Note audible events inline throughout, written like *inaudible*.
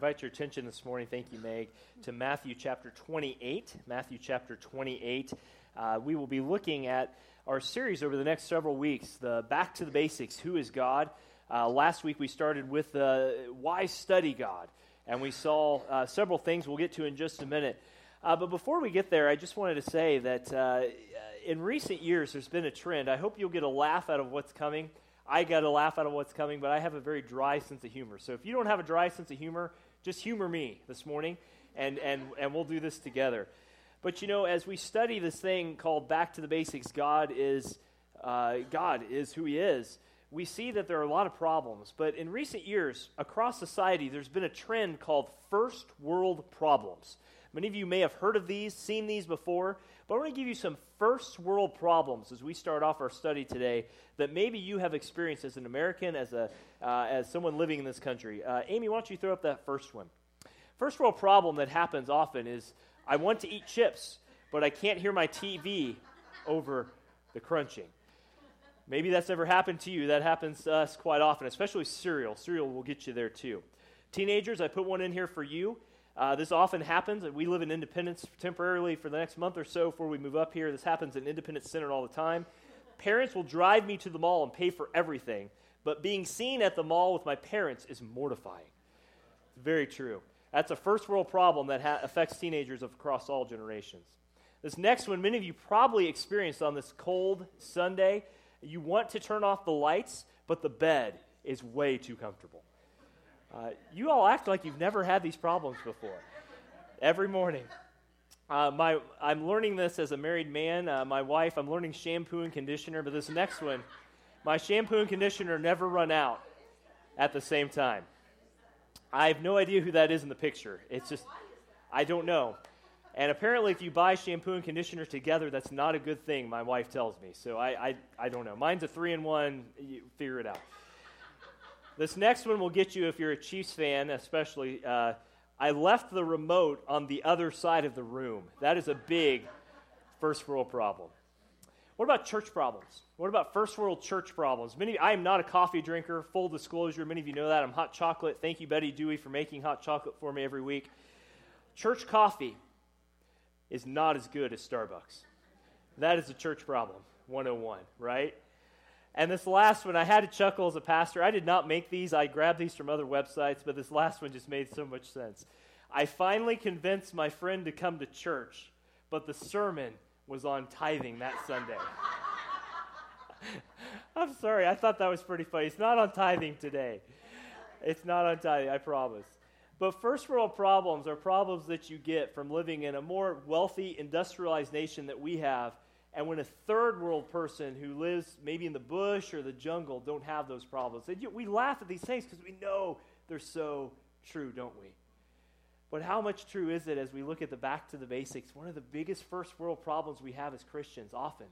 invite your attention this morning, thank you, Meg, to Matthew chapter 28. Matthew chapter 28. Uh, we will be looking at our series over the next several weeks, the Back to the Basics Who is God? Uh, last week we started with uh, Why Study God? And we saw uh, several things we'll get to in just a minute. Uh, but before we get there, I just wanted to say that uh, in recent years there's been a trend. I hope you'll get a laugh out of what's coming. I got a laugh out of what's coming, but I have a very dry sense of humor. So if you don't have a dry sense of humor, just humor me this morning, and, and, and we'll do this together. But you know, as we study this thing called Back to the Basics, God is, uh, God is who He is, we see that there are a lot of problems. But in recent years, across society, there's been a trend called first world problems. Many of you may have heard of these, seen these before, but I want to give you some first world problems as we start off our study today that maybe you have experienced as an American, as, a, uh, as someone living in this country. Uh, Amy, why don't you throw up that first one? First world problem that happens often is I want to eat chips, but I can't hear my TV over the crunching. Maybe that's never happened to you. That happens to us quite often, especially cereal. Cereal will get you there too. Teenagers, I put one in here for you. Uh, this often happens. We live in Independence temporarily for the next month or so before we move up here. This happens in Independence Center all the time. Parents will drive me to the mall and pay for everything, but being seen at the mall with my parents is mortifying. It's very true. That's a first world problem that ha- affects teenagers across all generations. This next one, many of you probably experienced on this cold Sunday. You want to turn off the lights, but the bed is way too comfortable. Uh, you all act like you've never had these problems before. Every morning. Uh, my, I'm learning this as a married man. Uh, my wife, I'm learning shampoo and conditioner, but this next one, my shampoo and conditioner never run out at the same time. I have no idea who that is in the picture. It's just, I don't know. And apparently, if you buy shampoo and conditioner together, that's not a good thing, my wife tells me. So I, I, I don't know. Mine's a three in one. You figure it out. This next one will get you if you're a Chiefs fan, especially. Uh, I left the remote on the other side of the room. That is a big first world problem. What about church problems? What about first world church problems? Many, I am not a coffee drinker. Full disclosure, many of you know that. I'm hot chocolate. Thank you, Betty Dewey, for making hot chocolate for me every week. Church coffee is not as good as Starbucks. That is a church problem, 101, right? And this last one, I had to chuckle as a pastor. I did not make these, I grabbed these from other websites, but this last one just made so much sense. I finally convinced my friend to come to church, but the sermon was on tithing that Sunday. *laughs* I'm sorry, I thought that was pretty funny. It's not on tithing today. It's not on tithing, I promise. But first world problems are problems that you get from living in a more wealthy, industrialized nation that we have and when a third world person who lives maybe in the bush or the jungle don't have those problems. We laugh at these things because we know they're so true, don't we? But how much true is it as we look at the back to the basics? One of the biggest first world problems we have as Christians often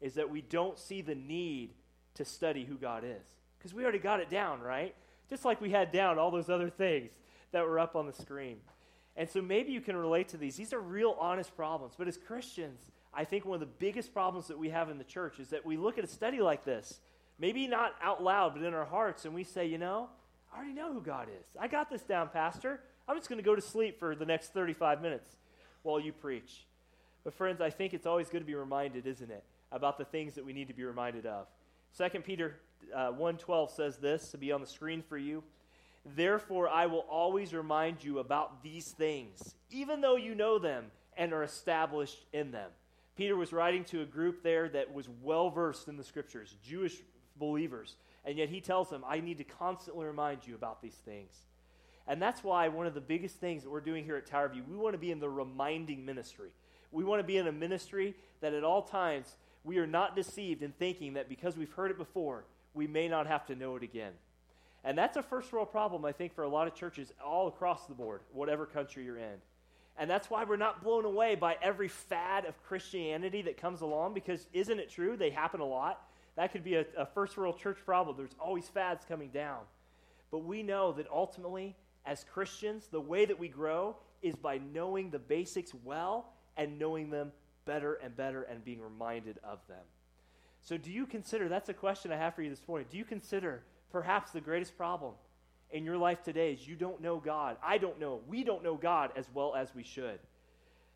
is that we don't see the need to study who God is. Because we already got it down, right? Just like we had down all those other things that were up on the screen. And so maybe you can relate to these. These are real, honest problems. But as Christians, I think one of the biggest problems that we have in the church is that we look at a study like this, maybe not out loud, but in our hearts, and we say, you know, I already know who God is. I got this down, Pastor. I'm just going to go to sleep for the next 35 minutes while you preach. But, friends, I think it's always good to be reminded, isn't it, about the things that we need to be reminded of. 2 Peter uh, 1.12 says this, to be on the screen for you. Therefore, I will always remind you about these things, even though you know them and are established in them. Peter was writing to a group there that was well versed in the scriptures, Jewish believers. And yet he tells them, I need to constantly remind you about these things. And that's why one of the biggest things that we're doing here at Tower View, we want to be in the reminding ministry. We want to be in a ministry that at all times we are not deceived in thinking that because we've heard it before, we may not have to know it again. And that's a first world problem, I think, for a lot of churches all across the board, whatever country you're in. And that's why we're not blown away by every fad of Christianity that comes along, because isn't it true? They happen a lot. That could be a, a first world church problem. There's always fads coming down. But we know that ultimately, as Christians, the way that we grow is by knowing the basics well and knowing them better and better and being reminded of them. So, do you consider that's a question I have for you this morning. Do you consider perhaps the greatest problem in your life today is you don't know God? I don't know. We don't know God as well as we should.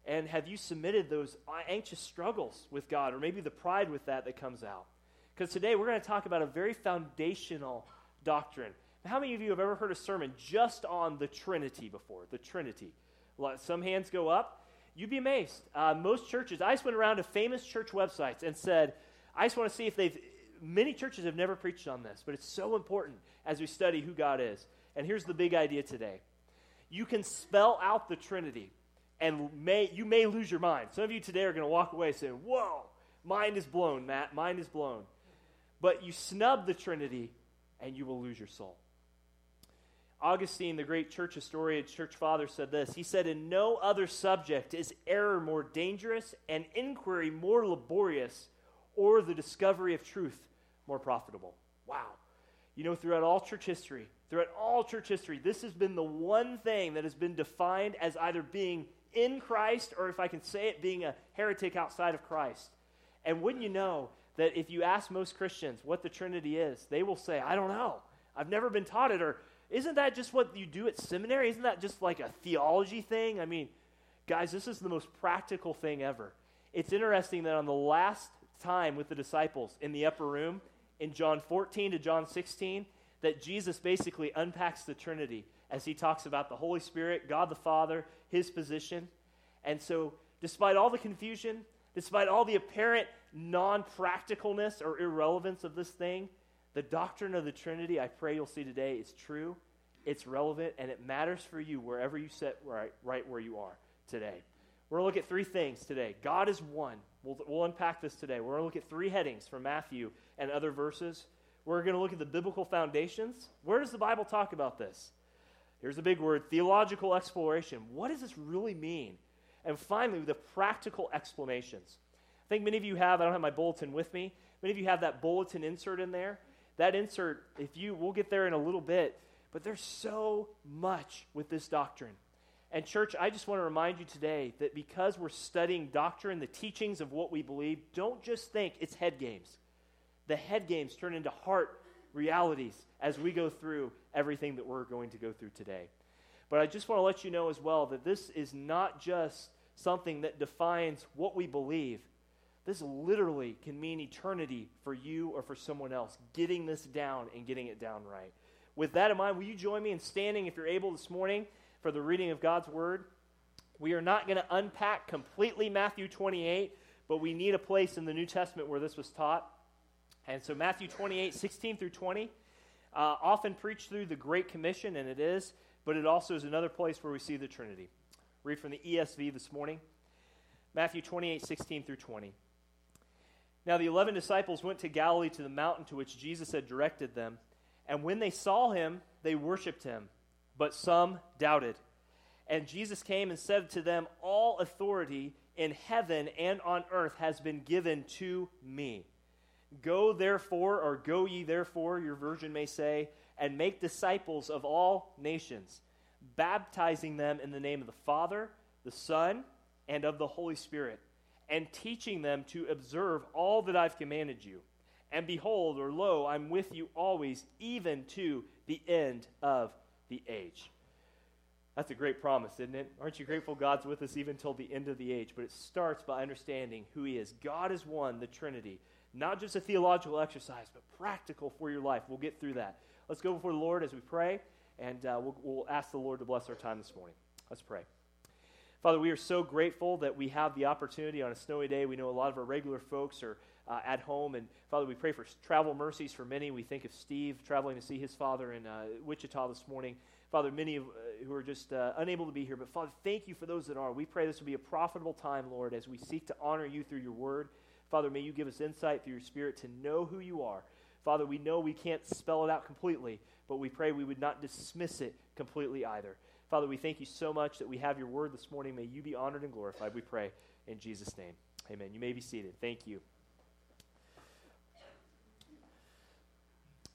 And have you submitted those anxious struggles with God, or maybe the pride with that that comes out? Because today we're going to talk about a very foundational doctrine. How many of you have ever heard a sermon just on the Trinity before? The Trinity. Some hands go up. You'd be amazed. Uh, most churches, I just went around to famous church websites and said, I just want to see if they've, many churches have never preached on this, but it's so important as we study who God is. And here's the big idea today you can spell out the Trinity, and may, you may lose your mind. Some of you today are going to walk away saying, Whoa, mind is blown, Matt, mind is blown. But you snub the Trinity, and you will lose your soul. Augustine, the great church historian, church father, said this. He said, In no other subject is error more dangerous and inquiry more laborious or the discovery of truth more profitable. Wow. You know, throughout all church history, throughout all church history, this has been the one thing that has been defined as either being in Christ or, if I can say it, being a heretic outside of Christ. And wouldn't you know that if you ask most Christians what the Trinity is, they will say, I don't know. I've never been taught it. Or isn't that just what you do at seminary? Isn't that just like a theology thing? I mean, guys, this is the most practical thing ever. It's interesting that on the last time with the disciples in the upper room in John 14 to John 16 that Jesus basically unpacks the Trinity as he talks about the Holy Spirit, God the Father, his position. And so, despite all the confusion, despite all the apparent non practicalness or irrelevance of this thing, the doctrine of the Trinity, I pray you'll see today, is true, it's relevant, and it matters for you wherever you sit right, right where you are today. We're going to look at three things today. God is one. We'll, we'll unpack this today. We're going to look at three headings from Matthew and other verses. We're going to look at the biblical foundations. Where does the Bible talk about this? Here's a big word theological exploration. What does this really mean? And finally, the practical explanations. I think many of you have, I don't have my bulletin with me, many of you have that bulletin insert in there. That insert, if you, we'll get there in a little bit, but there's so much with this doctrine. And, church, I just want to remind you today that because we're studying doctrine, the teachings of what we believe, don't just think it's head games. The head games turn into heart realities as we go through everything that we're going to go through today. But I just want to let you know as well that this is not just something that defines what we believe. This literally can mean eternity for you or for someone else, getting this down and getting it down right. With that in mind, will you join me in standing if you're able this morning? for the reading of God's Word. We are not going to unpack completely Matthew 28, but we need a place in the New Testament where this was taught. And so, Matthew 28, 16 through 20, uh, often preached through the Great Commission, and it is, but it also is another place where we see the Trinity. Read from the ESV this morning Matthew 28, 16 through 20. Now, the eleven disciples went to Galilee to the mountain to which Jesus had directed them. And when they saw him, they worshipped him but some doubted. And Jesus came and said to them, All authority in heaven and on earth has been given to me. Go therefore, or go ye therefore, your version may say, and make disciples of all nations, baptizing them in the name of the Father, the Son, and of the Holy Spirit, and teaching them to observe all that I've commanded you. And behold, or lo, I'm with you always, even to the end of the age. That's a great promise, isn't it? Aren't you grateful God's with us even till the end of the age? But it starts by understanding who He is. God is one, the Trinity. Not just a theological exercise, but practical for your life. We'll get through that. Let's go before the Lord as we pray, and uh, we'll, we'll ask the Lord to bless our time this morning. Let's pray. Father, we are so grateful that we have the opportunity on a snowy day. We know a lot of our regular folks are uh, at home. And Father, we pray for travel mercies for many. We think of Steve traveling to see his father in uh, Wichita this morning. Father, many of, uh, who are just uh, unable to be here, but Father, thank you for those that are. We pray this will be a profitable time, Lord, as we seek to honor you through your word. Father, may you give us insight through your spirit to know who you are. Father, we know we can't spell it out completely, but we pray we would not dismiss it completely either. Father, we thank you so much that we have your word this morning. May you be honored and glorified, we pray in Jesus' name. Amen. You may be seated. Thank you.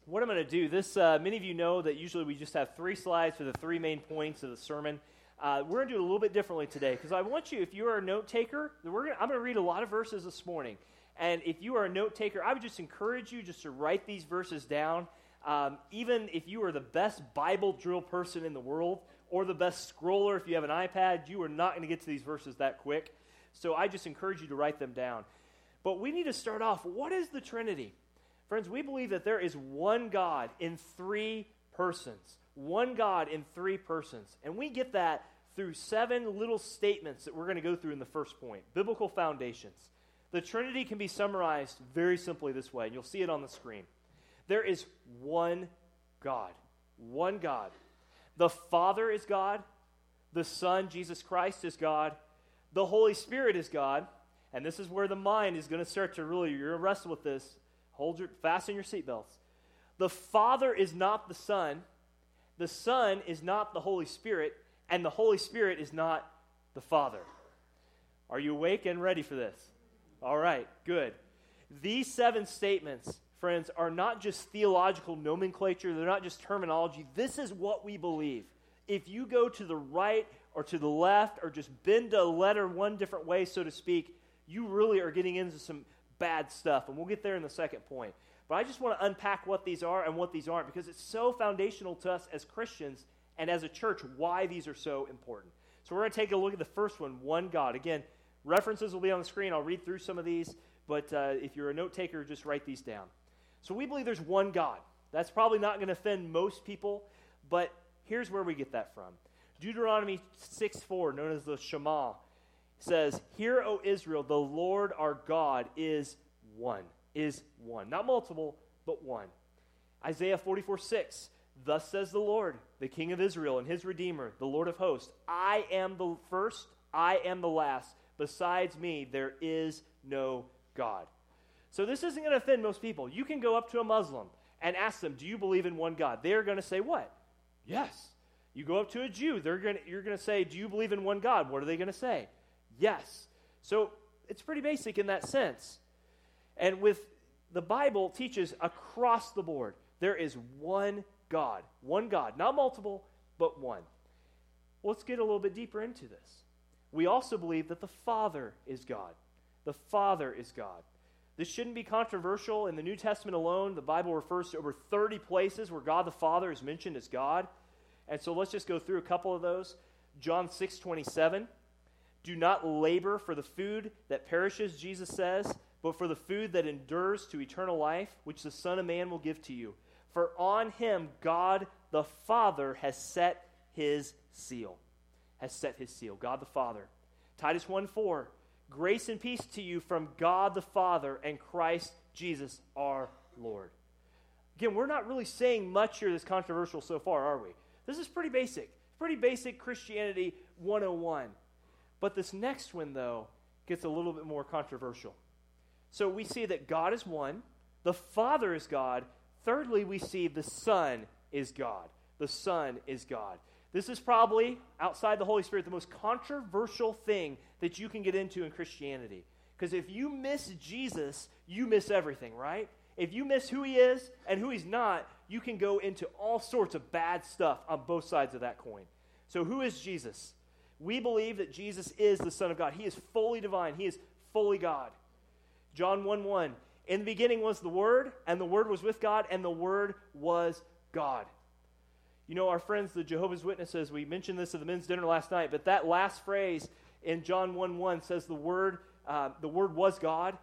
What I'm going to do, this, uh, many of you know that usually we just have three slides for the three main points of the sermon. Uh, we're going to do it a little bit differently today because I want you, if you are a note taker, gonna, I'm going to read a lot of verses this morning. And if you are a note taker, I would just encourage you just to write these verses down. Um, even if you are the best Bible drill person in the world or the best scroller, if you have an iPad, you are not going to get to these verses that quick. So I just encourage you to write them down. But we need to start off what is the Trinity? Friends, we believe that there is one God in three persons. One God in three persons. And we get that through seven little statements that we're going to go through in the first point biblical foundations. The Trinity can be summarized very simply this way, and you'll see it on the screen. There is one God. One God. The Father is God. The Son, Jesus Christ, is God. The Holy Spirit is God. And this is where the mind is going to start to really, you're going to wrestle with this. Hold your, fasten your seatbelts. The Father is not the Son. The Son is not the Holy Spirit. And the Holy Spirit is not the Father. Are you awake and ready for this? All right, good. These seven statements, friends, are not just theological nomenclature, they're not just terminology. This is what we believe. If you go to the right or to the left or just bend a letter one different way, so to speak, you really are getting into some bad stuff. And we'll get there in the second point. But I just want to unpack what these are and what these aren't because it's so foundational to us as Christians and as a church why these are so important. So we're going to take a look at the first one one God. Again, References will be on the screen. I'll read through some of these, but uh, if you're a note taker, just write these down. So we believe there's one God. That's probably not going to offend most people, but here's where we get that from. Deuteronomy 6 4, known as the Shema, says, Hear, O Israel, the Lord our God is one. Is one. Not multiple, but one. Isaiah 44 6, Thus says the Lord, the King of Israel and his Redeemer, the Lord of hosts, I am the first, I am the last. Besides me, there is no God. So this isn't going to offend most people. You can go up to a Muslim and ask them, Do you believe in one God? They're going to say, What? Yes. You go up to a Jew, they're to, you're going to say, Do you believe in one God? What are they going to say? Yes. So it's pretty basic in that sense. And with the Bible teaches across the board, there is one God. One God. Not multiple, but one. Let's get a little bit deeper into this we also believe that the Father is God. The Father is God. This shouldn't be controversial. In the New Testament alone, the Bible refers to over 30 places where God the Father is mentioned as God. And so let's just go through a couple of those. John 6 27. Do not labor for the food that perishes, Jesus says, but for the food that endures to eternal life, which the Son of Man will give to you. For on him God the Father has set his seal has set his seal, God the Father. Titus 1 4, grace and peace to you from God the Father and Christ Jesus our Lord. Again, we're not really saying much here that's controversial so far, are we? This is pretty basic. Pretty basic Christianity 101. But this next one, though, gets a little bit more controversial. So we see that God is one, the Father is God. Thirdly, we see the Son is God. The Son is God. This is probably, outside the Holy Spirit, the most controversial thing that you can get into in Christianity. Because if you miss Jesus, you miss everything, right? If you miss who he is and who he's not, you can go into all sorts of bad stuff on both sides of that coin. So, who is Jesus? We believe that Jesus is the Son of God. He is fully divine, he is fully God. John 1 1. In the beginning was the Word, and the Word was with God, and the Word was God. You know, our friends, the Jehovah's Witnesses, we mentioned this at the men's dinner last night, but that last phrase in John 1 1 says the word, uh, the word was God.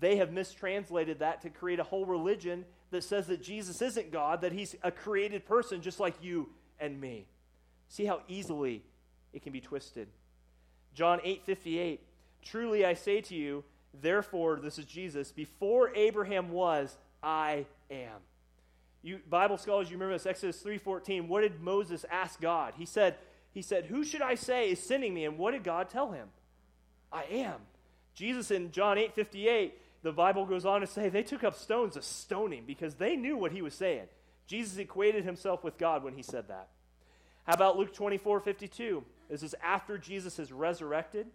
They have mistranslated that to create a whole religion that says that Jesus isn't God, that he's a created person just like you and me. See how easily it can be twisted. John 8 58. Truly I say to you, therefore, this is Jesus, before Abraham was, I am. You Bible scholars, you remember this Exodus 3:14. What did Moses ask God? He said, he said, "Who should I say is sending me?" And what did God tell him? I am. Jesus in John 8:58, the Bible goes on to say they took up stones to stone him because they knew what he was saying. Jesus equated himself with God when he said that. How about Luke 24 52? This is after Jesus is resurrected.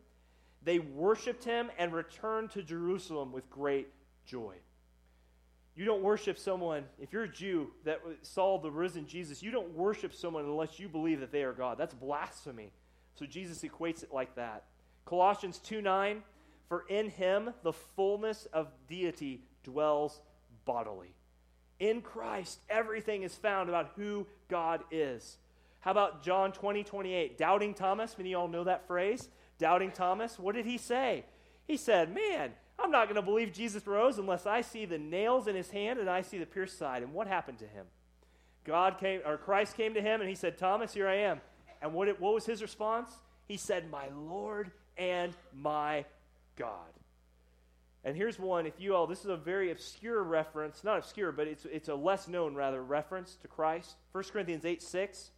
They worshiped him and returned to Jerusalem with great joy. You don't worship someone, if you're a Jew that saw the risen Jesus, you don't worship someone unless you believe that they are God. That's blasphemy. So Jesus equates it like that. Colossians 2 9, for in him the fullness of deity dwells bodily. In Christ, everything is found about who God is. How about John 20, 28? Doubting Thomas, many of y'all know that phrase. Doubting Thomas, what did he say? He said, Man, I'm not going to believe Jesus rose unless I see the nails in his hand and I see the pierced side. And what happened to him? God came, or Christ came to him and he said, Thomas, here I am. And what, it, what was his response? He said, My Lord and my God. And here's one, if you all, this is a very obscure reference, not obscure, but it's, it's a less known, rather, reference to Christ. 1 Corinthians 8 6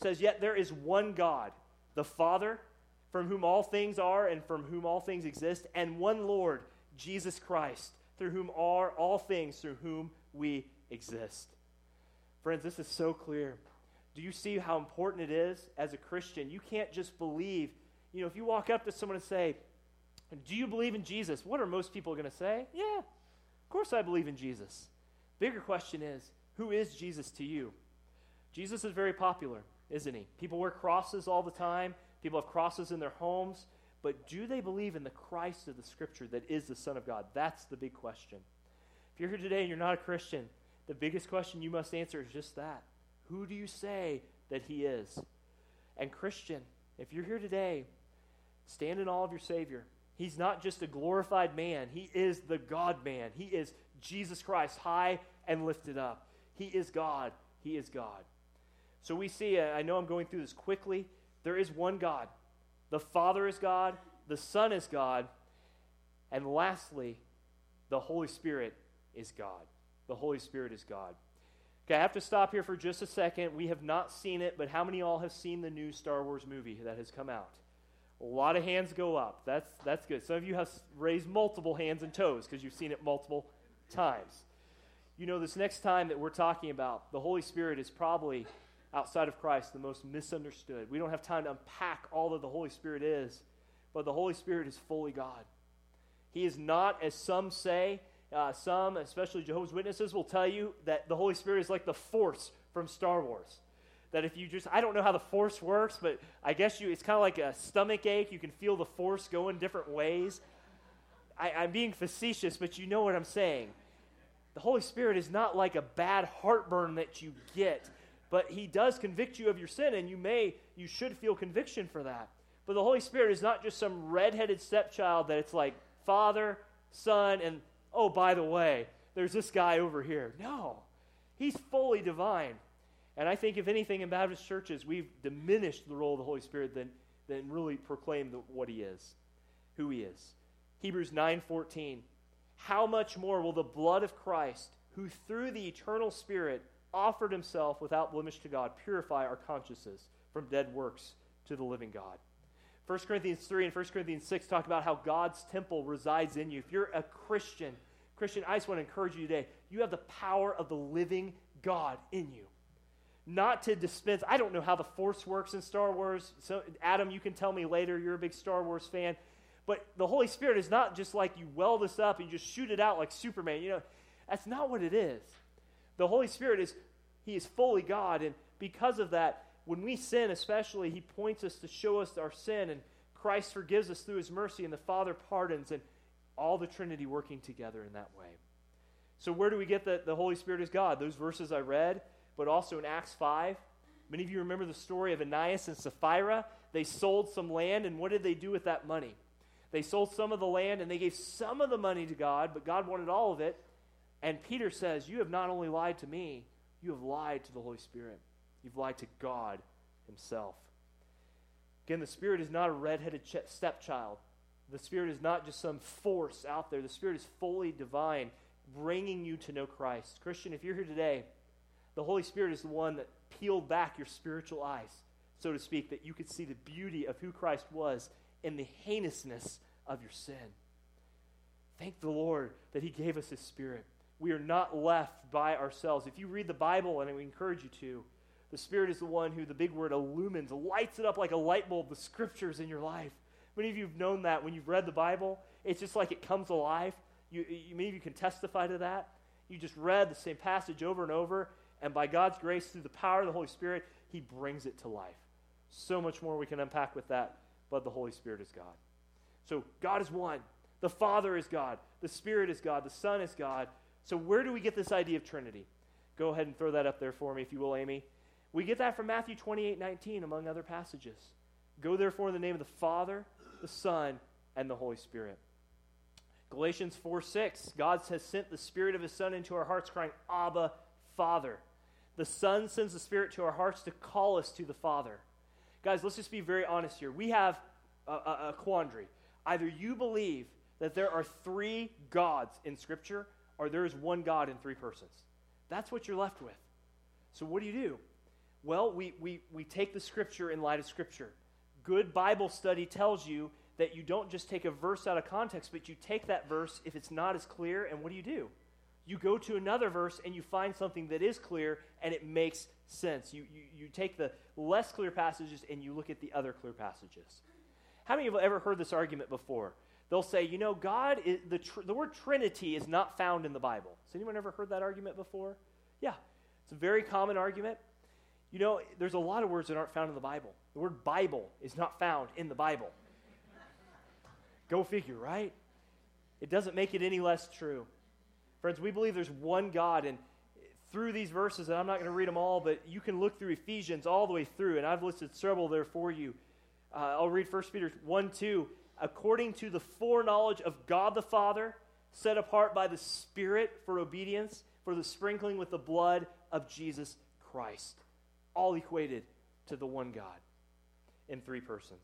says, Yet there is one God, the Father from whom all things are and from whom all things exist, and one Lord, Jesus Christ, through whom are all things, through whom we exist. Friends, this is so clear. Do you see how important it is as a Christian? You can't just believe. You know, if you walk up to someone and say, Do you believe in Jesus? What are most people going to say? Yeah, of course I believe in Jesus. Bigger question is, who is Jesus to you? Jesus is very popular, isn't he? People wear crosses all the time. People have crosses in their homes. But do they believe in the Christ of the Scripture that is the Son of God? That's the big question. If you're here today and you're not a Christian, the biggest question you must answer is just that Who do you say that He is? And, Christian, if you're here today, stand in awe of your Savior. He's not just a glorified man, He is the God man. He is Jesus Christ, high and lifted up. He is God. He is God. So we see, uh, I know I'm going through this quickly. There is one God. The Father is God, the Son is God, and lastly, the Holy Spirit is God. The Holy Spirit is God. Okay, I have to stop here for just a second. We have not seen it, but how many all have seen the new Star Wars movie that has come out? A lot of hands go up. That's, that's good. Some of you have raised multiple hands and toes because you've seen it multiple times. You know, this next time that we're talking about, the Holy Spirit is probably outside of Christ the most misunderstood. We don't have time to unpack all that the Holy Spirit is, but the Holy Spirit is fully God. He is not, as some say, uh, some, especially Jehovah's Witnesses, will tell you that the Holy Spirit is like the Force from Star Wars. That if you just, I don't know how the Force works, but I guess you, it's kind of like a stomach ache. You can feel the Force going different ways. I, I'm being facetious, but you know what I'm saying. The Holy Spirit is not like a bad heartburn that you get but he does convict you of your sin, and you may, you should feel conviction for that. But the Holy Spirit is not just some redheaded stepchild that it's like Father, Son, and oh, by the way, there's this guy over here. No, he's fully divine. And I think, if anything, in Baptist churches, we've diminished the role of the Holy Spirit than, than really proclaim the, what he is, who he is. Hebrews 9:14. How much more will the blood of Christ, who through the eternal Spirit offered himself without blemish to God, purify our consciences from dead works to the living God. 1 Corinthians 3 and 1 Corinthians 6 talk about how God's temple resides in you. If you're a Christian, Christian, I just want to encourage you today. You have the power of the living God in you. Not to dispense, I don't know how the Force works in Star Wars. So, Adam, you can tell me later. You're a big Star Wars fan. But the Holy Spirit is not just like you weld this up and you just shoot it out like Superman. You know, that's not what it is. The Holy Spirit is he is fully God. And because of that, when we sin, especially, He points us to show us our sin, and Christ forgives us through His mercy, and the Father pardons, and all the Trinity working together in that way. So, where do we get that the Holy Spirit is God? Those verses I read, but also in Acts 5. Many of you remember the story of Ananias and Sapphira. They sold some land, and what did they do with that money? They sold some of the land and they gave some of the money to God, but God wanted all of it. And Peter says, You have not only lied to me, you have lied to the Holy Spirit. You've lied to God Himself. Again, the Spirit is not a redheaded stepchild. The Spirit is not just some force out there. The Spirit is fully divine, bringing you to know Christ. Christian, if you're here today, the Holy Spirit is the one that peeled back your spiritual eyes, so to speak, that you could see the beauty of who Christ was and the heinousness of your sin. Thank the Lord that He gave us His Spirit. We are not left by ourselves. If you read the Bible, and we encourage you to, the Spirit is the one who the big word illumines, lights it up like a light bulb, the scriptures in your life. Many of you have known that when you've read the Bible, it's just like it comes alive. You, you, many of you can testify to that. You just read the same passage over and over, and by God's grace, through the power of the Holy Spirit, He brings it to life. So much more we can unpack with that, but the Holy Spirit is God. So God is one. The Father is God. The Spirit is God. The Son is God. So where do we get this idea of Trinity? Go ahead and throw that up there for me, if you will, Amy. We get that from Matthew 28 19, among other passages. Go therefore in the name of the Father, the Son, and the Holy Spirit. Galatians 4 6, God has sent the Spirit of His Son into our hearts, crying, Abba, Father. The Son sends the Spirit to our hearts to call us to the Father. Guys, let's just be very honest here. We have a, a, a quandary. Either you believe that there are three gods in Scripture, or there is one God in three persons. That's what you're left with. So, what do you do? Well, we, we, we take the Scripture in light of Scripture. Good Bible study tells you that you don't just take a verse out of context, but you take that verse if it's not as clear, and what do you do? You go to another verse and you find something that is clear and it makes sense. You, you, you take the less clear passages and you look at the other clear passages. How many of you have ever heard this argument before? They'll say, you know, God, is, the, tr- the word Trinity is not found in the Bible. Has anyone ever heard that argument before? Yeah, it's a very common argument. You know, there's a lot of words that aren't found in the Bible. The word Bible is not found in the Bible. Go figure, right? It doesn't make it any less true. Friends, we believe there's one God, and through these verses, and I'm not going to read them all, but you can look through Ephesians all the way through, and I've listed several there for you. Uh, I'll read 1 Peter 1 2. According to the foreknowledge of God the Father, set apart by the Spirit for obedience, for the sprinkling with the blood of Jesus Christ. All equated to the one God in three persons.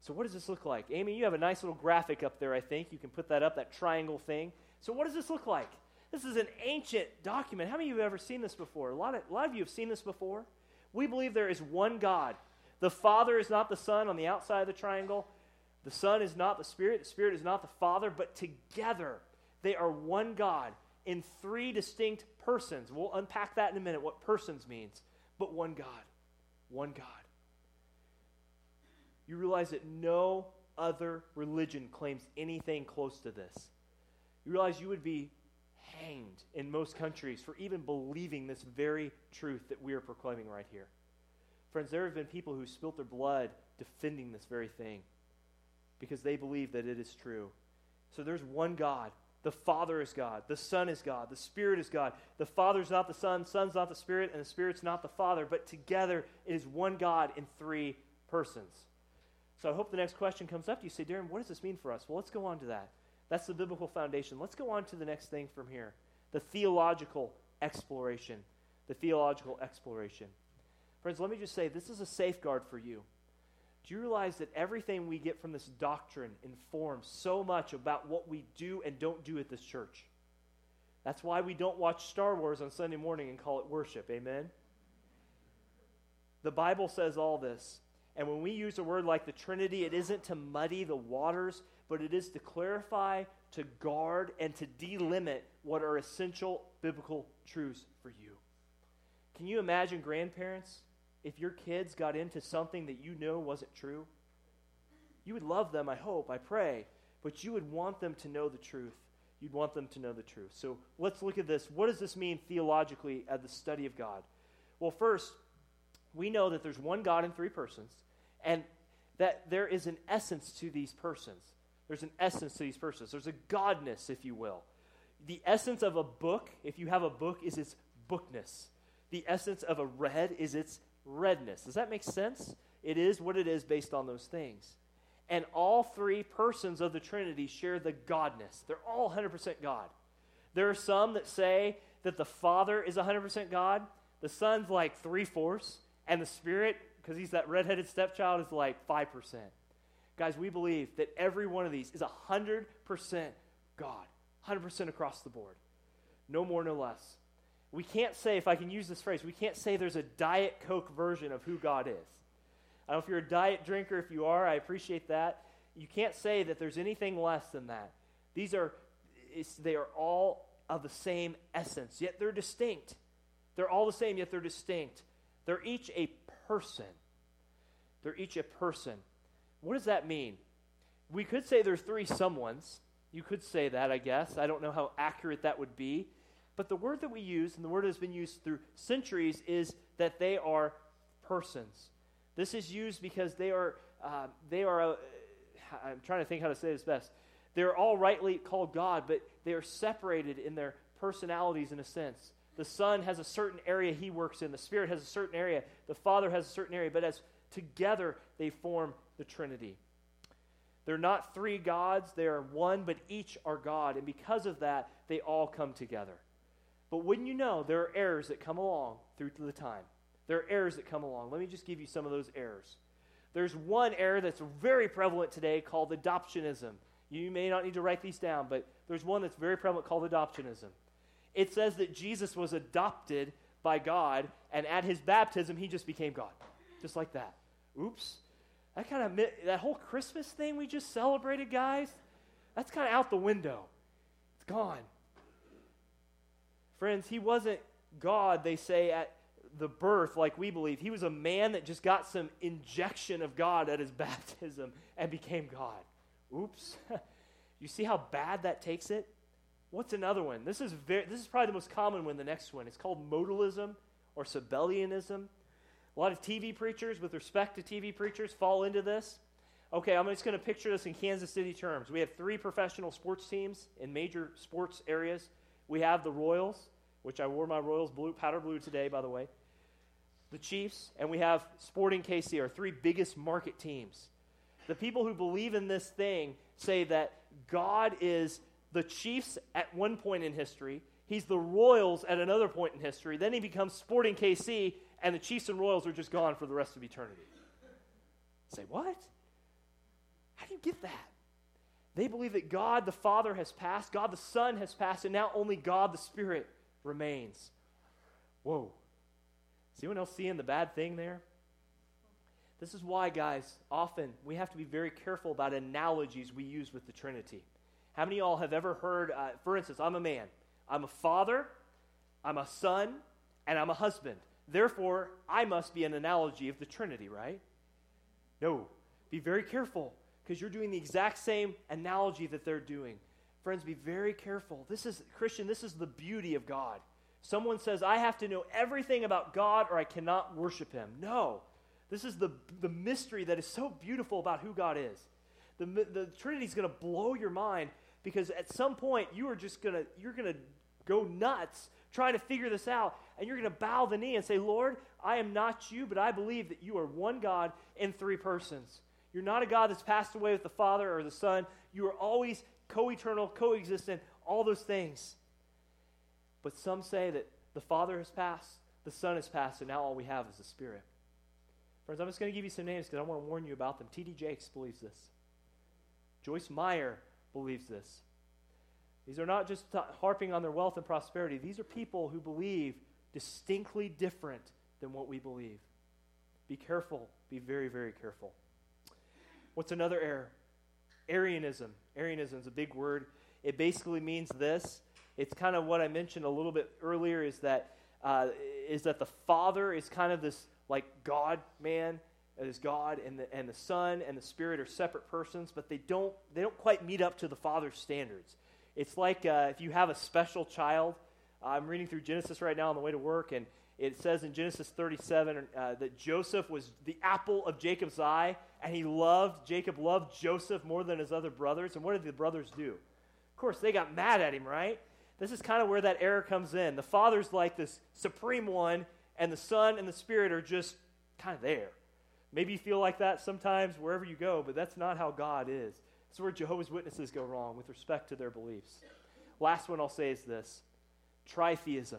So, what does this look like? Amy, you have a nice little graphic up there, I think. You can put that up, that triangle thing. So, what does this look like? This is an ancient document. How many of you have ever seen this before? A lot of, a lot of you have seen this before. We believe there is one God. The Father is not the Son on the outside of the triangle. The Son is not the Spirit. The Spirit is not the Father. But together, they are one God in three distinct persons. We'll unpack that in a minute, what persons means. But one God. One God you realize that no other religion claims anything close to this. You realize you would be hanged in most countries for even believing this very truth that we are proclaiming right here. Friends, there have been people who spilt their blood defending this very thing because they believe that it is true. So there's one God. The Father is God. The Son is God. The Spirit is God. The Father's not the Son, Son's not the Spirit, and the Spirit's not the Father, but together it is one God in three persons. So I hope the next question comes up. To you say, Darren, what does this mean for us? Well, let's go on to that. That's the biblical foundation. Let's go on to the next thing from here the theological exploration. The theological exploration. Friends, let me just say this is a safeguard for you. Do you realize that everything we get from this doctrine informs so much about what we do and don't do at this church? That's why we don't watch Star Wars on Sunday morning and call it worship. Amen? The Bible says all this. And when we use a word like the Trinity, it isn't to muddy the waters, but it is to clarify, to guard, and to delimit what are essential biblical truths for you. Can you imagine grandparents if your kids got into something that you know wasn't true? You would love them, I hope, I pray, but you would want them to know the truth. You'd want them to know the truth. So let's look at this. What does this mean theologically at the study of God? Well, first, we know that there's one God in three persons, and that there is an essence to these persons. There's an essence to these persons. There's a godness, if you will. The essence of a book, if you have a book, is its bookness. The essence of a red is its redness. Does that make sense? It is what it is based on those things. And all three persons of the Trinity share the godness. They're all 100% God. There are some that say that the Father is 100% God, the Son's like three fourths, and the Spirit, because he's that redheaded stepchild, is like 5%. Guys, we believe that every one of these is 100% God, 100% across the board. No more, no less. We can't say, if I can use this phrase, we can't say there's a Diet Coke version of who God is. I don't know if you're a diet drinker, if you are, I appreciate that. You can't say that there's anything less than that. These are, they are all of the same essence, yet they're distinct. They're all the same, yet they're distinct. They're each a person. They're each a person. What does that mean? We could say there's three someones. You could say that, I guess. I don't know how accurate that would be. But the word that we use, and the word that has been used through centuries, is that they are persons. This is used because they are, uh, they are, uh, I'm trying to think how to say this best. They're all rightly called God, but they are separated in their personalities in a sense. The Son has a certain area he works in, the Spirit has a certain area, the Father has a certain area, but as together they form the Trinity. They're not three gods, they are one, but each are God, and because of that, they all come together. But wouldn't you know, there are errors that come along through the time. There are errors that come along. Let me just give you some of those errors. There's one error that's very prevalent today called adoptionism. You may not need to write these down, but there's one that's very prevalent called adoptionism. It says that Jesus was adopted by God, and at his baptism, he just became God. Just like that. Oops. That kind of, that whole Christmas thing we just celebrated, guys, that's kind of out the window. It's gone. Friends, he wasn't God, they say, at the birth like we believe. He was a man that just got some injection of God at his *laughs* baptism and became God. Oops. *laughs* you see how bad that takes it? What's another one? This is, very, this is probably the most common one, the next one. It's called modalism or Sabellianism. A lot of TV preachers, with respect to TV preachers, fall into this. Okay, I'm just going to picture this in Kansas City terms. We have three professional sports teams in major sports areas. We have the Royals, which I wore my Royals blue, powder blue today, by the way. The Chiefs, and we have Sporting KC, our three biggest market teams. The people who believe in this thing say that God is the Chiefs at one point in history, he's the Royals at another point in history, then he becomes Sporting KC, and the Chiefs and Royals are just gone for the rest of eternity. Say, what? How do you get that? They believe that God the Father has passed, God the Son has passed, and now only God the Spirit remains. Whoa. Is anyone else seeing the bad thing there? This is why, guys, often we have to be very careful about analogies we use with the Trinity. How many of y'all have ever heard, uh, for instance, I'm a man, I'm a father, I'm a son, and I'm a husband. Therefore, I must be an analogy of the Trinity, right? No. Be very careful because you're doing the exact same analogy that they're doing. Friends, be very careful. This is, Christian, this is the beauty of God. Someone says, I have to know everything about God or I cannot worship him. No. This is the, the mystery that is so beautiful about who God is. The, the Trinity is going to blow your mind because at some point you are just going to, you're going to go nuts trying to figure this out. And you're going to bow the knee and say, Lord, I am not you, but I believe that you are one God in three persons. You're not a God that's passed away with the Father or the Son. You are always co eternal, co-existent, all those things. But some say that the Father has passed, the Son has passed, and now all we have is the Spirit. Friends, I'm just going to give you some names because I want to warn you about them. T.D. Jakes believes this. Joyce Meyer believes this. These are not just harping on their wealth and prosperity. These are people who believe distinctly different than what we believe. Be careful. Be very, very careful. What's another error? Arianism. Arianism is a big word. It basically means this. It's kind of what I mentioned a little bit earlier is that, uh, is that the Father is kind of this like God man, is God, and the, and the Son and the Spirit are separate persons, but they don't, they don't quite meet up to the Father's standards. It's like uh, if you have a special child. I'm reading through Genesis right now on the way to work, and it says in Genesis 37 uh, that Joseph was the apple of Jacob's eye, and he loved, Jacob loved Joseph more than his other brothers. And what did the brothers do? Of course, they got mad at him, right? This is kind of where that error comes in. The father's like this supreme one, and the son and the spirit are just kind of there. Maybe you feel like that sometimes wherever you go, but that's not how God is. It's where Jehovah's Witnesses go wrong with respect to their beliefs. Last one I'll say is this tritheism.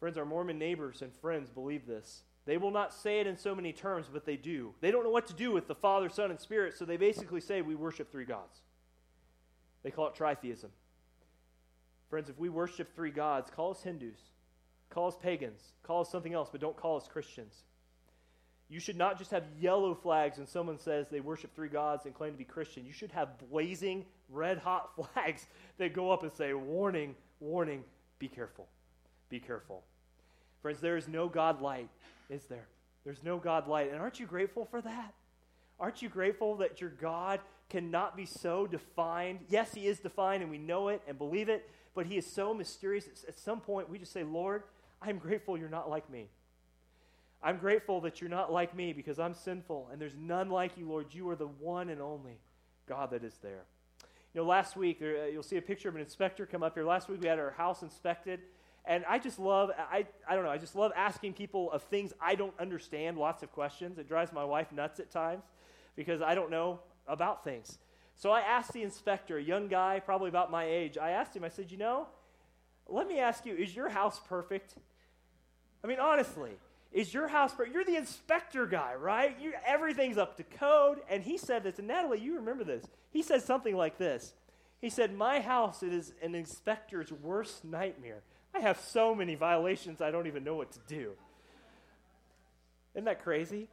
Friends, our Mormon neighbors and friends believe this. They will not say it in so many terms, but they do. They don't know what to do with the Father, Son, and Spirit, so they basically say we worship three gods. They call it tritheism. Friends, if we worship three gods, call us Hindus, call us pagans, call us something else, but don't call us Christians. You should not just have yellow flags when someone says they worship three gods and claim to be Christian. You should have blazing red hot *laughs* flags that go up and say, Warning, warning, be careful. Be careful. Friends, there is no God light, is there? There's no God light. And aren't you grateful for that? Aren't you grateful that your God cannot be so defined? Yes, He is defined, and we know it and believe it, but He is so mysterious. At some point, we just say, Lord, I'm grateful you're not like me. I'm grateful that you're not like me because I'm sinful, and there's none like you, Lord. You are the one and only God that is there. You know, last week, there, uh, you'll see a picture of an inspector come up here. Last week, we had our house inspected. And I just love, I, I don't know, I just love asking people of things I don't understand, lots of questions. It drives my wife nuts at times because I don't know about things. So I asked the inspector, a young guy, probably about my age, I asked him, I said, you know, let me ask you, is your house perfect? I mean, honestly, is your house perfect? You're the inspector guy, right? You, everything's up to code. And he said this, and Natalie, you remember this. He said something like this. He said, My house is an inspector's worst nightmare. I have so many violations, I don't even know what to do. Isn't that crazy?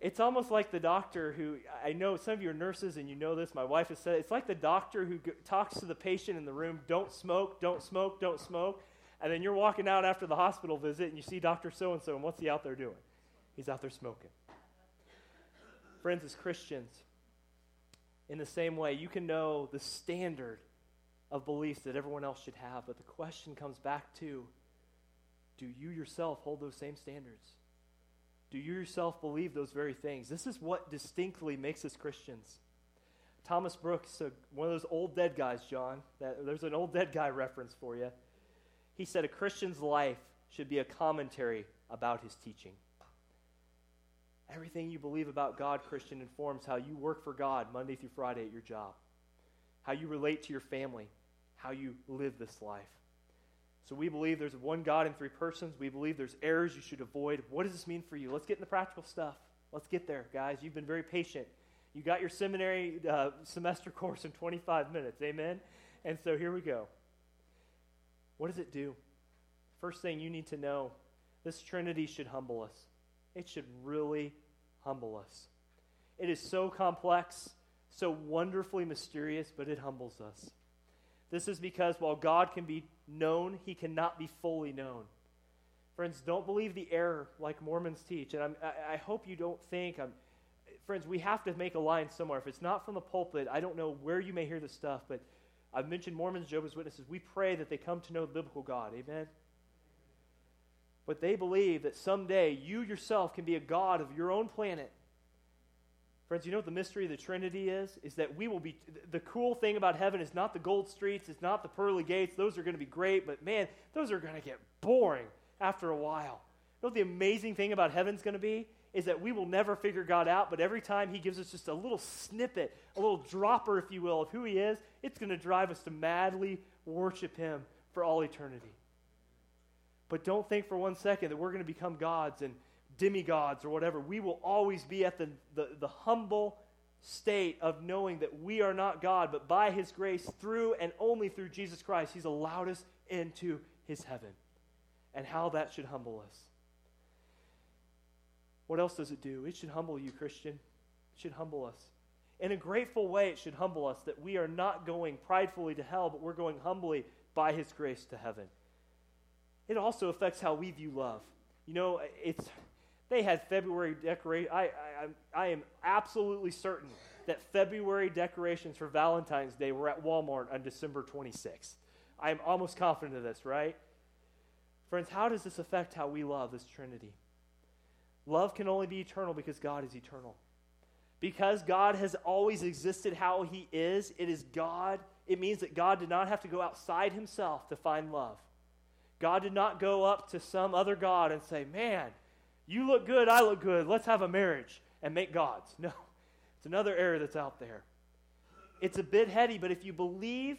It's almost like the doctor who, I know some of you are nurses and you know this, my wife has said. It's like the doctor who g- talks to the patient in the room, don't smoke, don't smoke, don't smoke. And then you're walking out after the hospital visit and you see Dr. So and so, and what's he out there doing? He's out there smoking. Friends, as Christians, in the same way, you can know the standard of beliefs that everyone else should have, but the question comes back to do you yourself hold those same standards? Do you yourself believe those very things? This is what distinctly makes us Christians. Thomas Brooks, one of those old dead guys, John, that, there's an old dead guy reference for you. He said a Christian's life should be a commentary about his teaching. Everything you believe about God, Christian, informs how you work for God Monday through Friday at your job, how you relate to your family, how you live this life. So we believe there's one God in three persons. We believe there's errors you should avoid. What does this mean for you? Let's get in the practical stuff. Let's get there, guys. You've been very patient. You got your seminary uh, semester *laughs* course in 25 minutes. Amen? And so here we go. What does it do? First thing you need to know this Trinity should humble us. It should really humble us. It is so complex, so wonderfully mysterious, but it humbles us. This is because while God can be known, he cannot be fully known. Friends, don't believe the error like Mormons teach. And I, I hope you don't think, I'm, friends, we have to make a line somewhere. If it's not from the pulpit, I don't know where you may hear this stuff, but I've mentioned Mormons, Jehovah's Witnesses. We pray that they come to know the biblical God. Amen? But they believe that someday you yourself can be a God of your own planet Friends, you know what the mystery of the Trinity is? Is that we will be. The cool thing about heaven is not the gold streets, it's not the pearly gates. Those are going to be great, but man, those are going to get boring after a while. You know what the amazing thing about heaven's going to be? Is that we will never figure God out, but every time He gives us just a little snippet, a little dropper, if you will, of who He is, it's going to drive us to madly worship Him for all eternity. But don't think for one second that we're going to become gods and demigods or whatever. We will always be at the, the, the, humble state of knowing that we are not God, but by His grace, through and only through Jesus Christ, He's allowed us into His heaven. And how that should humble us. What else does it do? It should humble you, Christian. It should humble us. In a grateful way, it should humble us that we are not going pridefully to hell, but we're going humbly by His grace to heaven. It also affects how we view love. You know, it's they had February decoration. I, I, I am absolutely certain that February decorations for Valentine's Day were at Walmart on December 26th. I am almost confident of this, right? Friends, how does this affect how we love this Trinity? Love can only be eternal because God is eternal. Because God has always existed how He is, it is God. It means that God did not have to go outside Himself to find love. God did not go up to some other God and say, Man, you look good, I look good. Let's have a marriage and make gods. *laughs* No, it's another error that's out there. It's a bit heady, but if you believe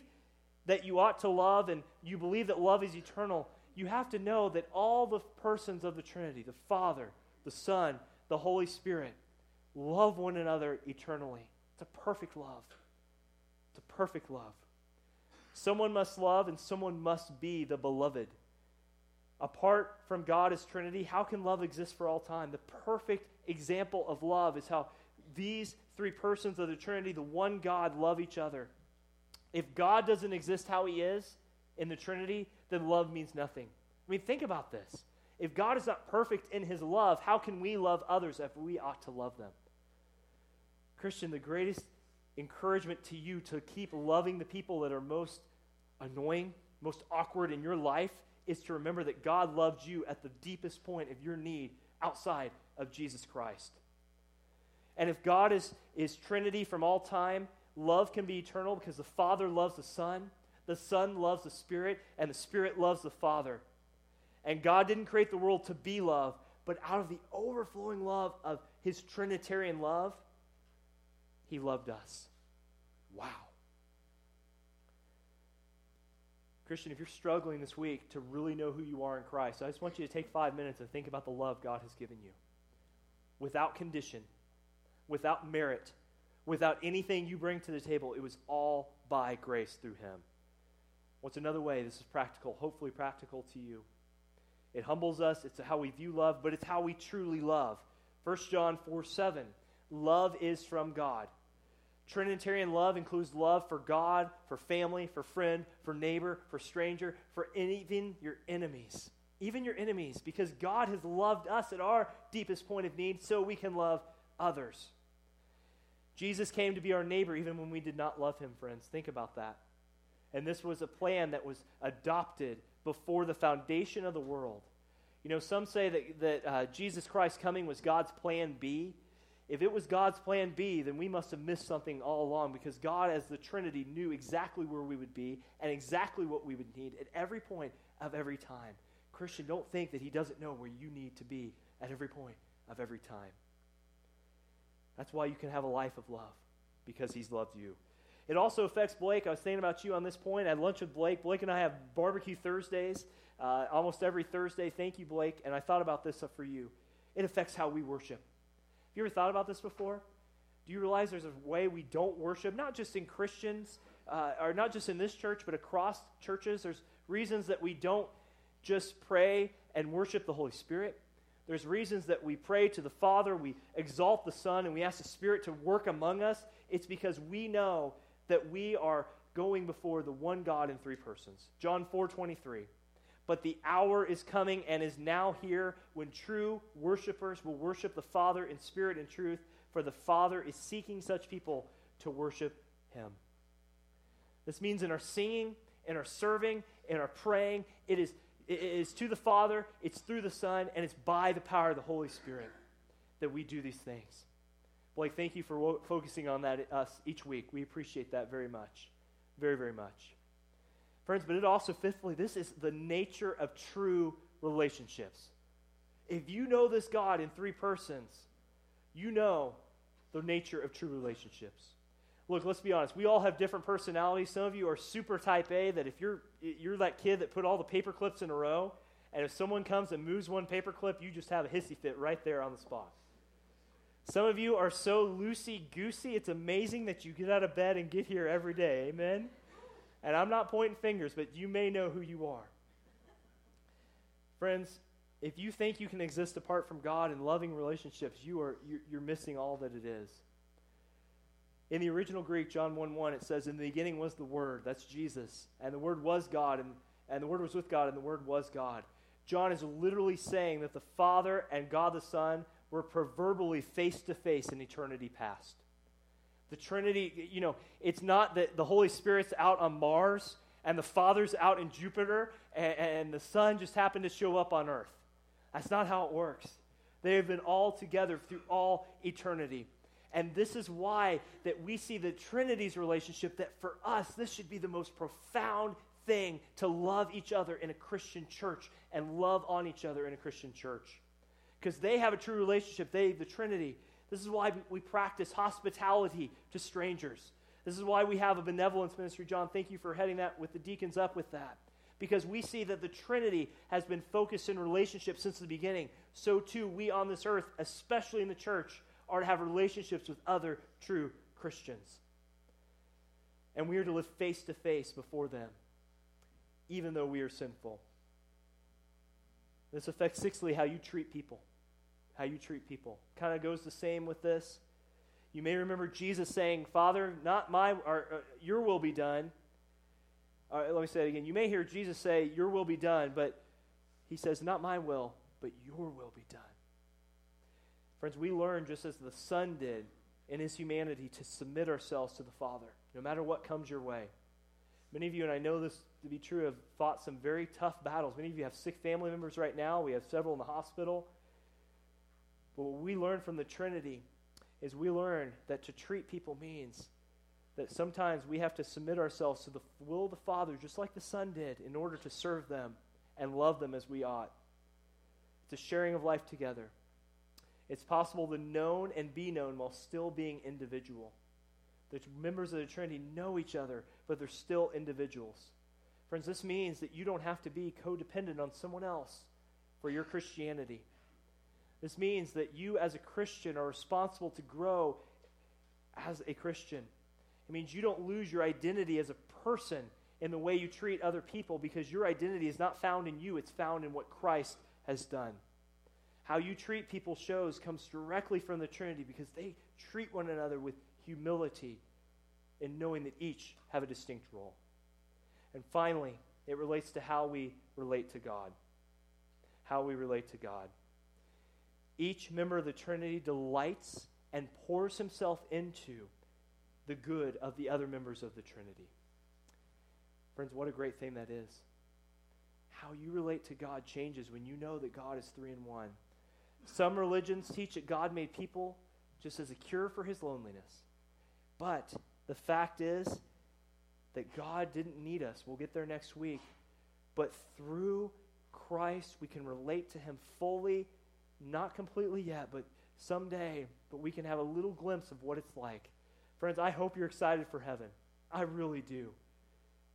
that you ought to love and you believe that love is eternal, you have to know that all the persons of the Trinity, the Father, the Son, the Holy Spirit, love one another eternally. It's a perfect love. It's a perfect love. Someone must love and someone must be the beloved apart from God as Trinity, how can love exist for all time? The perfect example of love is how these three persons of the Trinity, the one God, love each other. If God doesn't exist how he is in the Trinity, then love means nothing. I mean, think about this. If God is not perfect in his love, how can we love others if we ought to love them? Christian, the greatest encouragement to you to keep loving the people that are most annoying, most awkward in your life is to remember that God loved you at the deepest point of your need outside of Jesus Christ. And if God is, is Trinity from all time, love can be eternal because the Father loves the Son, the Son loves the Spirit, and the Spirit loves the Father. And God didn't create the world to be love, but out of the overflowing love of His Trinitarian love, He loved us. Wow. Christian, if you're struggling this week to really know who you are in Christ, I just want you to take five minutes and think about the love God has given you. Without condition, without merit, without anything you bring to the table, it was all by grace through Him. What's another way? This is practical, hopefully practical to you. It humbles us, it's how we view love, but it's how we truly love. 1 John 4 7. Love is from God. Trinitarian love includes love for God, for family, for friend, for neighbor, for stranger, for even your enemies. Even your enemies, because God has loved us at our deepest point of need, so we can love others. Jesus came to be our neighbor even when we did not love him, friends. Think about that. And this was a plan that was adopted before the foundation of the world. You know, some say that, that uh, Jesus Christ coming was God's plan B. If it was God's plan B, then we must have missed something all along because God, as the Trinity, knew exactly where we would be and exactly what we would need at every point of every time. Christian, don't think that He doesn't know where you need to be at every point of every time. That's why you can have a life of love because He's loved you. It also affects Blake. I was thinking about you on this point. I had lunch with Blake. Blake and I have barbecue Thursdays uh, almost every Thursday. Thank you, Blake. And I thought about this for you. It affects how we worship. You ever thought about this before? Do you realize there's a way we don't worship, not just in Christians, uh, or not just in this church, but across churches? There's reasons that we don't just pray and worship the Holy Spirit. There's reasons that we pray to the Father, we exalt the Son, and we ask the Spirit to work among us. It's because we know that we are going before the one God in three persons. John 4 23. But the hour is coming and is now here when true worshipers will worship the Father in spirit and truth, for the Father is seeking such people to worship him. This means in our singing, in our serving, in our praying, it is, it is to the Father, it's through the Son, and it's by the power of the Holy Spirit that we do these things. Blake, thank you for wo- focusing on that uh, us each week. We appreciate that very much. Very, very much. Friends, but it also, fifthly, this is the nature of true relationships. If you know this God in three persons, you know the nature of true relationships. Look, let's be honest. We all have different personalities. Some of you are super type A that if you're you're that kid that put all the paper clips in a row, and if someone comes and moves one paper clip, you just have a hissy fit right there on the spot. Some of you are so loosey goosey, it's amazing that you get out of bed and get here every day. Amen? And I'm not pointing fingers, but you may know who you are. Friends, if you think you can exist apart from God in loving relationships, you are, you're missing all that it is. In the original Greek, John 1 1, it says, In the beginning was the Word. That's Jesus. And the Word was God, and, and the Word was with God, and the Word was God. John is literally saying that the Father and God the Son were proverbially face to face in eternity past. The Trinity, you know, it's not that the Holy Spirit's out on Mars and the Father's out in Jupiter and, and the Son just happened to show up on Earth. That's not how it works. They have been all together through all eternity. And this is why that we see the Trinity's relationship that for us this should be the most profound thing to love each other in a Christian church and love on each other in a Christian church. Because they have a true relationship, they the Trinity this is why we practice hospitality to strangers. This is why we have a benevolence ministry. John, thank you for heading that with the deacons up with that. Because we see that the Trinity has been focused in relationships since the beginning. So too, we on this earth, especially in the church, are to have relationships with other true Christians. And we are to live face to face before them, even though we are sinful. This affects, sixthly, how you treat people how you treat people. Kind of goes the same with this. You may remember Jesus saying, Father, not my, or, uh, your will be done, All right, let me say it again. You may hear Jesus say, Your will be done, but he says, Not my will, but your will be done. Friends, we learn just as the Son did in his humanity to submit ourselves to the Father, no matter what comes your way. Many of you, and I know this to be true, have fought some very tough battles. Many of you have sick family members right now. We have several in the hospital. What we learn from the Trinity is we learn that to treat people means that sometimes we have to submit ourselves to the will of the Father, just like the Son did, in order to serve them and love them as we ought. It's a sharing of life together. It's possible to know and be known while still being individual. The members of the Trinity know each other, but they're still individuals. Friends, this means that you don't have to be codependent on someone else for your Christianity. This means that you, as a Christian, are responsible to grow as a Christian. It means you don't lose your identity as a person in the way you treat other people because your identity is not found in you, it's found in what Christ has done. How you treat people shows comes directly from the Trinity because they treat one another with humility in knowing that each have a distinct role. And finally, it relates to how we relate to God. How we relate to God. Each member of the Trinity delights and pours himself into the good of the other members of the Trinity. Friends, what a great thing that is. How you relate to God changes when you know that God is three in one. Some religions teach that God made people just as a cure for his loneliness. But the fact is that God didn't need us. We'll get there next week. But through Christ, we can relate to him fully not completely yet, but someday, but we can have a little glimpse of what it's like. Friends, I hope you're excited for heaven. I really do.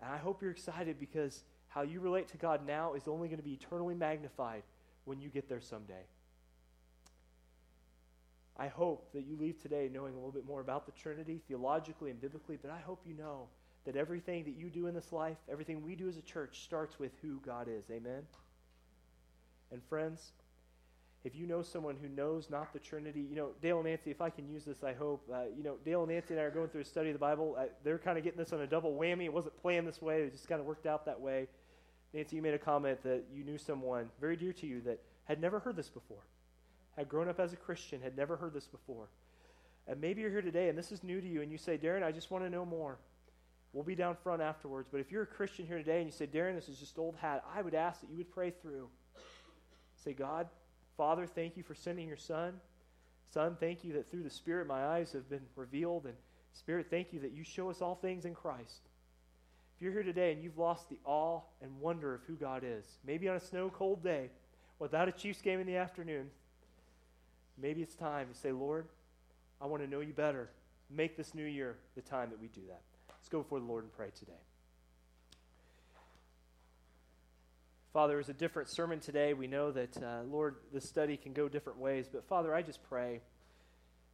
And I hope you're excited because how you relate to God now is only going to be eternally magnified when you get there someday. I hope that you leave today knowing a little bit more about the Trinity theologically and biblically, but I hope you know that everything that you do in this life, everything we do as a church, starts with who God is. Amen? And friends, if you know someone who knows not the Trinity, you know, Dale and Nancy, if I can use this, I hope, uh, you know, Dale and Nancy and I are going through a study of the Bible. Uh, they're kind of getting this on a double whammy. It wasn't planned this way, it just kind of worked out that way. Nancy, you made a comment that you knew someone very dear to you that had never heard this before, had grown up as a Christian, had never heard this before. And maybe you're here today and this is new to you, and you say, Darren, I just want to know more. We'll be down front afterwards. But if you're a Christian here today and you say, Darren, this is just old hat, I would ask that you would pray through. Say, God, Father, thank you for sending your Son. Son, thank you that through the Spirit my eyes have been revealed. And Spirit, thank you that you show us all things in Christ. If you're here today and you've lost the awe and wonder of who God is, maybe on a snow cold day without a Chiefs game in the afternoon, maybe it's time to say, Lord, I want to know you better. Make this new year the time that we do that. Let's go before the Lord and pray today. Father, it's a different sermon today. We know that, uh, Lord, the study can go different ways. But, Father, I just pray.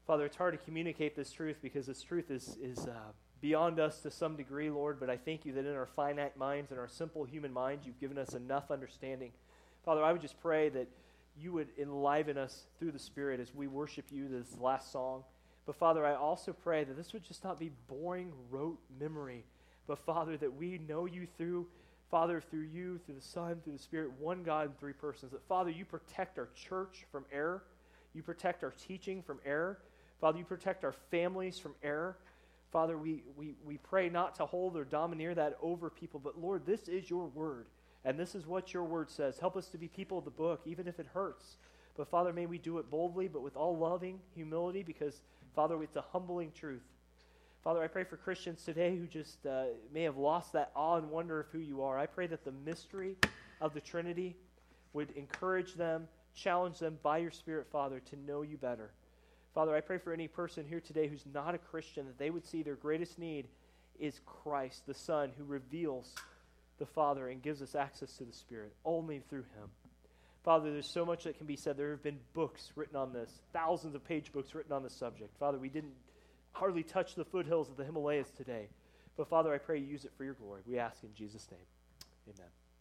Father, it's hard to communicate this truth because this truth is, is uh, beyond us to some degree, Lord. But I thank you that in our finite minds and our simple human minds, you've given us enough understanding. Father, I would just pray that you would enliven us through the Spirit as we worship you this last song. But, Father, I also pray that this would just not be boring, rote memory. But, Father, that we know you through Father, through you, through the Son, through the Spirit, one God in three persons, that Father, you protect our church from error. You protect our teaching from error. Father, you protect our families from error. Father, we, we, we pray not to hold or domineer that over people, but Lord, this is your word, and this is what your word says. Help us to be people of the book, even if it hurts. But Father, may we do it boldly, but with all loving humility, because, Father, it's a humbling truth. Father, I pray for Christians today who just uh, may have lost that awe and wonder of who you are. I pray that the mystery of the Trinity would encourage them, challenge them by your Spirit, Father, to know you better. Father, I pray for any person here today who's not a Christian that they would see their greatest need is Christ, the Son, who reveals the Father and gives us access to the Spirit only through Him. Father, there's so much that can be said. There have been books written on this, thousands of page books written on the subject. Father, we didn't hardly touch the foothills of the Himalayas today. But Father, I pray you use it for your glory. We ask in Jesus' name. Amen.